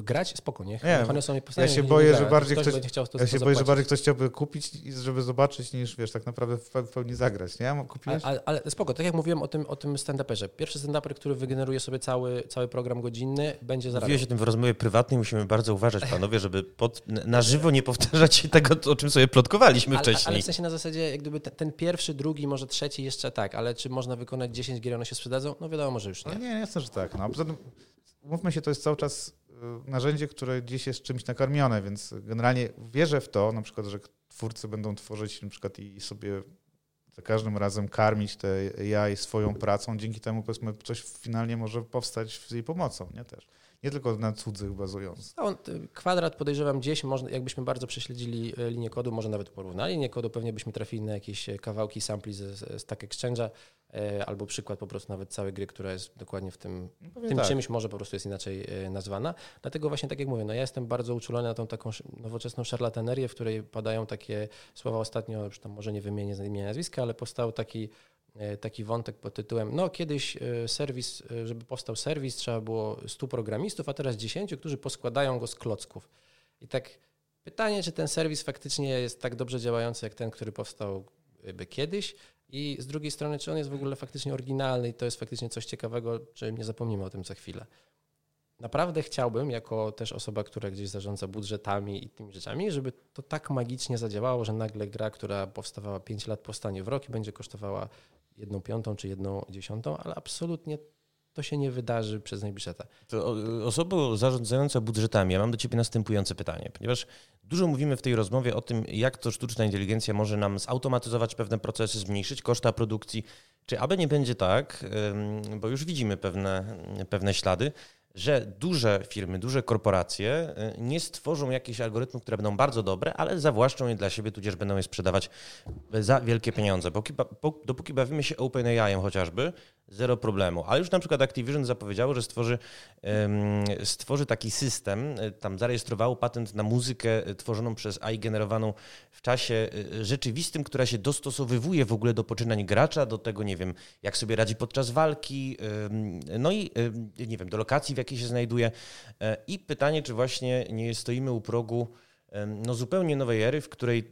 grać spoko, nie? Nie, One są Ja się boję, że bardziej ktoś ja się boję, że bardziej ktoś chciałby kupić i żeby zobaczyć, niż wiesz, tak naprawdę w pe- w pełni zagrać, nie? Kupiłeś? ale, ale spoko, tak jak mówiłem o tym, o tym stand-uperze. Pierwszy stand-uper, który wygeneruje sobie cały, cały program godzinny, będzie zarabiał. Mówiłeś o tym w rozmowie prywatnej, musimy bardzo uważać, panowie, żeby pod, na żywo nie powtarzać tego, o czym sobie plotkowaliśmy Ale, ale wcześniej. w sensie na zasadzie, jak gdyby ten, pierwszy, drugi, może trzeci jeszcze tak, ale czy można wykonać 10 gier, one się sprzedadzą? No wiadomo, że już No nie. nie, jasne, że tak. No. a Poza tym, umówmy się, to jest cały czas narzędzie, które gdzieś jest czymś nakarmione, więc generalnie wierzę w to, na przykład, że twórcy będą tworzyć na przykład i sobie za każdym razem karmić te AI swoją pracą, dzięki temu powiedzmy coś finalnie może powstać z jej pomocą, nie też. Nie tylko na cudzych bazując. No, kwadrat podejrzewam gdzieś, można, jakbyśmy bardzo prześledzili e, linię kodu, może nawet porównali linię kodu, pewnie byśmy trafili na jakieś e, kawałki sampli z, z Stack Exchange'a, e, albo przykład po prostu nawet całej gry, która jest dokładnie w tym, no tym tak. czymś, może po prostu jest inaczej nazwana. Dlatego właśnie tak jak mówię, no ja jestem bardzo uczulony na tą taką nowoczesną szarlatanerię, w której padają takie słowa ostatnio, już tam może nie wymienię imienia nazwiska, ale powstał taki E, taki wątek pod tytułem, no kiedyś e, serwis, e, żeby powstał serwis, trzeba było 100 programistów, a teraz 10, którzy poskładają go z klocków. I tak pytanie, czy ten serwis faktycznie jest tak dobrze działający, jak ten, który powstał by kiedyś i z drugiej strony, czy on jest w ogóle faktycznie oryginalny i to jest faktycznie coś ciekawego, czy nie zapomnimy o tym za chwilę. Naprawdę chciałbym, jako też osoba, która gdzieś zarządza budżetami i tymi rzeczami, żeby to tak magicznie zadziałało, że nagle gra, która powstawała 5 lat po stanie w rok i będzie kosztowała jedną piątą czy jedną dziesiątą, ale absolutnie to się nie wydarzy przez najbliższe lata. To osoba zarządzająca budżetami, ja mam do Ciebie następujące pytanie, ponieważ dużo mówimy w tej rozmowie o tym, jak to sztuczna inteligencja może nam zautomatyzować pewne procesy, zmniejszyć koszta produkcji. Czy aby nie będzie tak, bo już widzimy pewne, pewne ślady, że duże firmy, duże korporacje y, nie stworzą jakichś algorytmów, które będą bardzo dobre, ale zawłaszczą je dla siebie, tudzież będą je sprzedawać za wielkie pieniądze. Dopóki bawimy się OpenAI chociażby, zero problemu. Ale już na przykład Activision zapowiedziało, że stworzy, stworzy taki system, y, tam zarejestrowało patent na muzykę y, tworzoną przez AI generowaną w czasie rzeczywistym, która się dostosowywuje w ogóle do poczynań gracza, do tego, nie wiem, jak sobie radzi podczas walki, no i nie wiem, do lokacji, w jakiej się znajduje. E, I pytanie, czy właśnie nie stoimy u progu no, zupełnie nowej ery, w której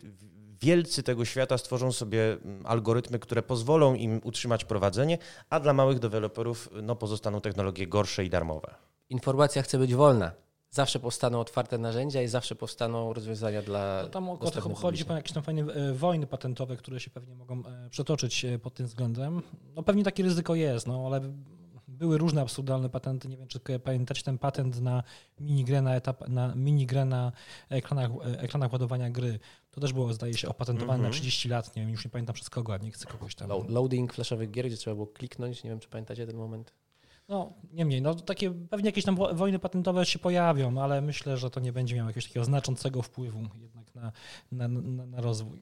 wielcy tego świata stworzą sobie mm, algorytmy, które pozwolą im utrzymać prowadzenie, a dla małych deweloperów no, pozostaną technologie gorsze i darmowe. Informacja chce być wolna. Zawsze powstaną otwarte narzędzia i zawsze powstaną rozwiązania dla. No tam o to chodzi po jakieś tam fajne e, wojny patentowe, które się pewnie mogą e, przetoczyć pod tym względem. No pewnie takie ryzyko jest, no ale były różne absurdalne patenty. Nie wiem, czy pamiętacie ten patent na minigrę na, etap, na, minigrę na ekranach, ekranach ładowania gry. To też było, zdaje się, opatentowane mm -hmm. na 30 mhm. lat. Nie wiem, już nie pamiętam przez kogo, a nie chcę kogoś tam. Loading flashowych gier, gdzie trzeba było kliknąć. Nie wiem, czy pamiętacie ten moment. No, niemniej, no takie pewnie jakieś tam wojny patentowe się pojawią, ale myślę, że to nie będzie miało jakiegoś takiego znaczącego wpływu jednak na, na, na, na rozwój.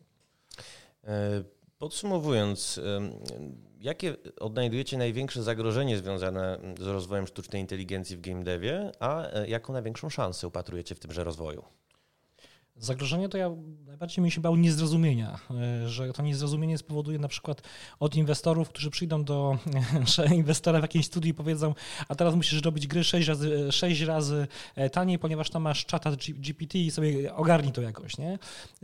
E, podsumowując, jakie odnajdujecie największe zagrożenie związane z rozwojem sztucznej inteligencji w game devie, a e, jaką największą szansę upatrujecie w tymże rozwoju? Zagrożenie to ja najbardziej mi się bał niezrozumienia, e, że to niezrozumienie spowoduje na przykład od inwestorów, którzy przyjdą do inwestora w jakiejś studii i powiedzą, a teraz musisz robić gry 6 razy, 6 razy e, taniej, ponieważ tam masz czata GPT i sobie ogarnij to jakoś, nie?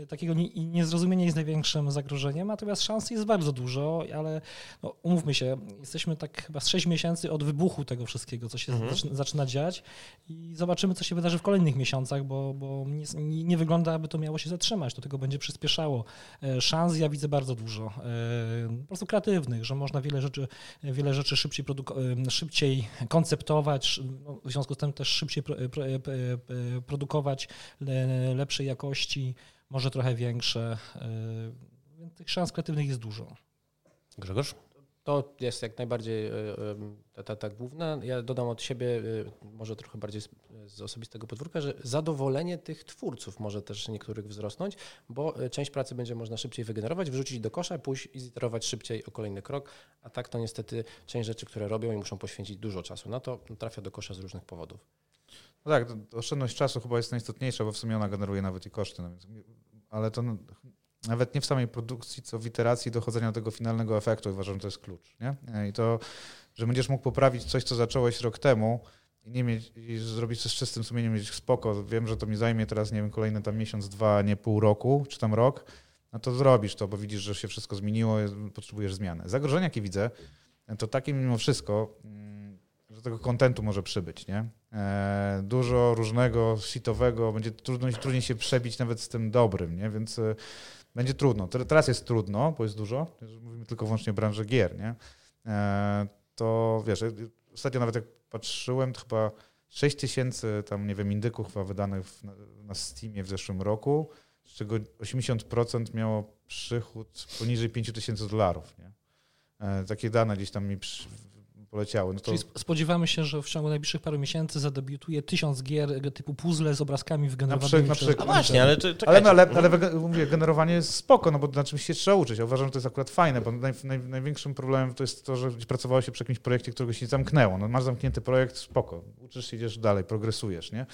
Takiego niezrozumienia jest największym zagrożeniem, natomiast szans jest bardzo dużo, ale no, umówmy się, jesteśmy tak chyba z 6 miesięcy od wybuchu tego wszystkiego, co się mhm. zaczyna, zaczyna dziać i zobaczymy, co się wydarzy w kolejnych miesiącach, bo, bo nie, nie wygląda wygląda, aby to miało się zatrzymać, do tego będzie przyspieszało. E, szans ja widzę bardzo dużo, e, po prostu kreatywnych, że można wiele rzeczy, wiele rzeczy szybciej, e, szybciej konceptować, no, w związku z tym też szybciej produkować lepszej jakości, może trochę większe. Tych szans kreatywnych jest dużo. Grzegorz? To jest jak najbardziej e, e, ta, ta, ta główna. Ja dodam od siebie, e, może trochę bardziej z, z, osobistego podwórka, że zadowolenie tych twórców może też niektórych wzrosnąć, bo część pracy będzie można szybciej wygenerować, wrzucić do kosza, pójść i ziterować szybciej o kolejny krok, a tak to niestety część rzeczy, które robią i muszą poświęcić dużo czasu na to, trafia do kosza z różnych powodów. No tak, oszczędność czasu chyba jest najistotniejsza, bo w sumie ona generuje nawet i koszty. No ale to nawet nie w samej produkcji, co w iteracji dochodzenia do tego finalnego efektu. Uważam, że to jest klucz. Nie? I to, że będziesz mógł poprawić coś, co zacząłeś rok temu i nie mieć, i zrobić to z czystym sumieniem, mieć spoko. Wiem, że to mi zajmie teraz, nie wiem, kolejny tam miesiąc, dwa, nie pół roku, czy tam rok, no to zrobisz to, bo widzisz, że się wszystko zmieniło, potrzebujesz zmiany. Zagrożenia, jakie widzę, to takie mimo wszystko, mm, że tego kontentu może przybyć, nie? E, dużo różnego, sitowego, będzie trudno, trudniej się przebić nawet z tym dobrym, nie? Więc e, będzie trudno. Teraz jest trudno, bo jest dużo. Mówimy tylko wyłącznie o branży gier, nie? E, to wiesz, ostatnio nawet jak patrzyłem, to chyba 6 tysięcy tam, nie wiem, indyków chyba wydanych na, Steamie w zeszłym roku, z czego 80% miało przychód poniżej 5 tysięcy dolarów. Nie? E, takie dane gdzieś tam mi poleciały. No to... Czyli spodziewamy się, że w ciągu najbliższych paru miesięcy zadebiutuje tysiąc gier typu puzzle z obrazkami wygenerowanymi na przykład, A właśnie, ale czy, ale, no, ale, ale mówię, generowanie jest spoko, no bo na czymś się trzeba uczyć. Ja uważam, że to jest akurat fajne, bo naj, naj, największym problemem to jest to, że pracowało się przy jakimś projekcie, którego się nie zamknęło. No, masz zamknięty projekt, spoko, uczysz się, idziesz dalej, progresujesz, nie?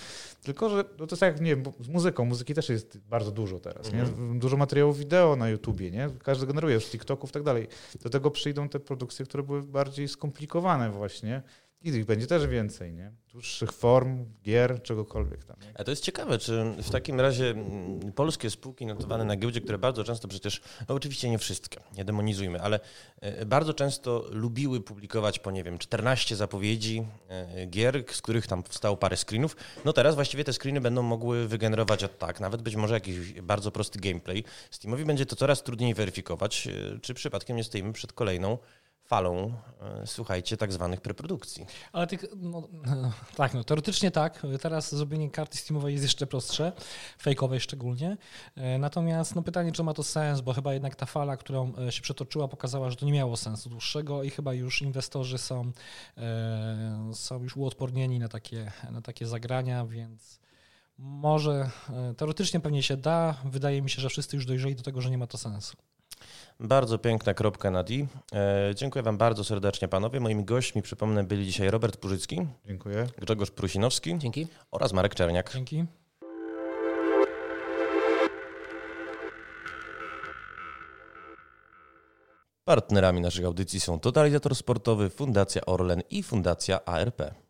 Tylko, że no to jest tak, nie wiem, z muzyką, muzyki też jest bardzo dużo teraz, nie? Mhm. Dużo materiałów wideo na YouTubie, nie? Każdy generuje z TikToków i tak dalej. Do tego przyjdą te produkcje, które były bardziej skomplikowane właśnie, i ich będzie też więcej, nie? Dłuższych form, gier, czegokolwiek tam. Nie? A to jest ciekawe, czy w takim razie mm, polskie spółki notowane na giełdzie, które bardzo często przecież, no oczywiście nie wszystkie, nie demonizujmy, ale e, bardzo często lubiły publikować po, nie wiem, 14 zapowiedzi e, gier, z których tam wstało parę screenów. No teraz właściwie te screeny będą mogły wygenerować od tak, nawet być może jakiś bardzo prosty gameplay. Steamowi będzie to coraz trudniej weryfikować, e, czy przypadkiem nie stoimy przed kolejną falą, e, słuchajcie, tak zwanych preprodukcji. Ale tych, no, tak, no, teoretycznie tak. Teraz zrobienie karty Steamowej jest jeszcze prostsze, fejkowej szczególnie. E, natomiast no, pytanie, czy ma to sens, bo chyba jednak ta fala, którą e, się przetoczyła, pokazała, że to nie miało sensu dłuższego i chyba już inwestorzy są, są już uodpornieni na takie, na takie zagrania, więc może teoretycznie pewnie się da. Wydaje mi się, że wszyscy już dojrzeli do tego, że nie ma to sensu. Bardzo piękna kropka na D. E, dziękuję Wam bardzo serdecznie, panowie. Moimi gośćmi, przypomnę, byli dzisiaj Robert Purzycki. Dziękuję. Grzegorz Prusinowski. Dzięki. Oraz Marek Czerniak. Dzięki. Partnerami naszych audycji są Totalizator Sportowy, Fundacja Orlen i Fundacja ARP.